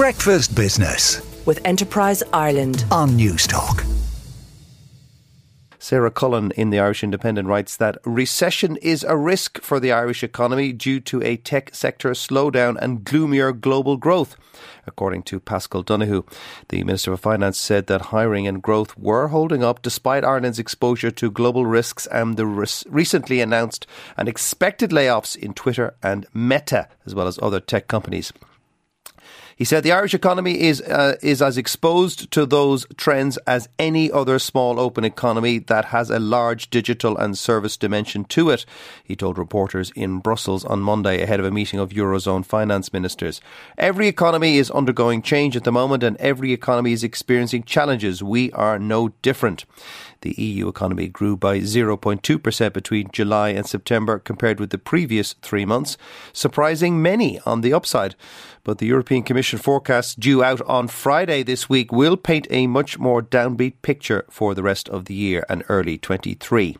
Breakfast Business with Enterprise Ireland on Newstalk. Sarah Cullen in the Irish Independent writes that recession is a risk for the Irish economy due to a tech sector slowdown and gloomier global growth. According to Paschal Donohoe, the Minister of Finance said that hiring and growth were holding up despite Ireland's exposure to global risks and the res- recently announced and expected layoffs in Twitter and Meta, as well as other tech companies. He said the Irish economy is uh, is as exposed to those trends as any other small open economy that has a large digital and service dimension to it. He told reporters in Brussels on Monday ahead of a meeting of eurozone finance ministers. Every economy is undergoing change at the moment, and every economy is experiencing challenges. We are no different. The EU economy grew by 0.2% between July and September compared with the previous three months, surprising many on the upside. But the European Commission forecasts due out on Friday this week will paint a much more downbeat picture for the rest of the year and early 23.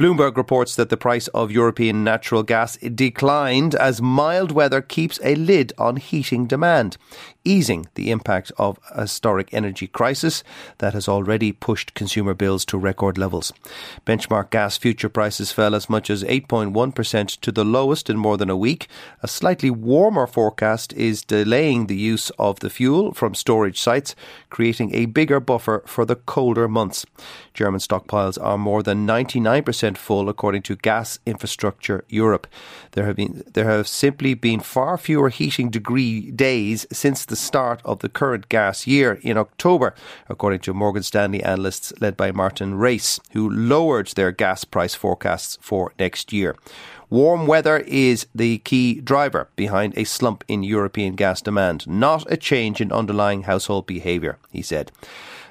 Bloomberg reports that the price of European natural gas declined as mild weather keeps a lid on heating demand easing the impact of a historic energy crisis that has already pushed consumer bills to record levels. Benchmark gas future prices fell as much as 8.1% to the lowest in more than a week. A slightly warmer forecast is delaying the use of the fuel from storage sites, creating a bigger buffer for the colder months. German stockpiles are more than 99% full according to Gas Infrastructure Europe. There have been there have simply been far fewer heating degree days since the start of the current gas year in October, according to Morgan Stanley analysts led by Martin Rats, who lowered their gas price forecasts for next year. Warm weather is the key driver behind a slump in European gas demand, not a change in underlying household behaviour, he said.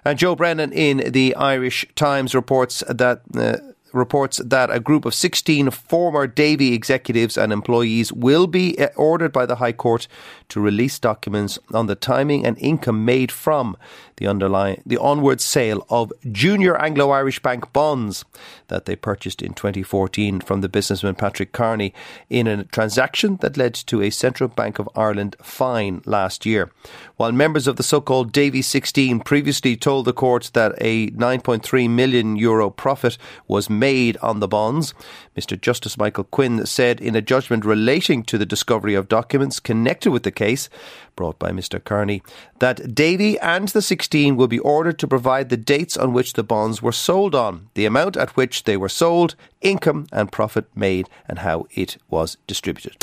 And Joe Brennan in the Irish Times reports that. Uh, reports that a group of 16 former Davy executives and employees will be uh, ordered by the High Court to release documents on the timing and income made from the underlying the onward sale of junior Anglo-Irish Bank bonds that they purchased in 2014 from the businessman Patrick Kearney in a transaction that led to a Central Bank of Ireland fine last year. While members of the so-called Davy 16 previously told the court that a 9.3 million euro profit was made on the bonds, Mr. Justice Michael Quinn said in a judgment relating to the discovery of documents connected with the case brought by Mr. Kearney that Davy and the 16 will be ordered to provide the dates on which the bonds were sold on, the amount at which they were sold, income and profit made, and how it was distributed.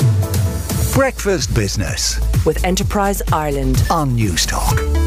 Breakfast Business with Enterprise Ireland on Newstalk.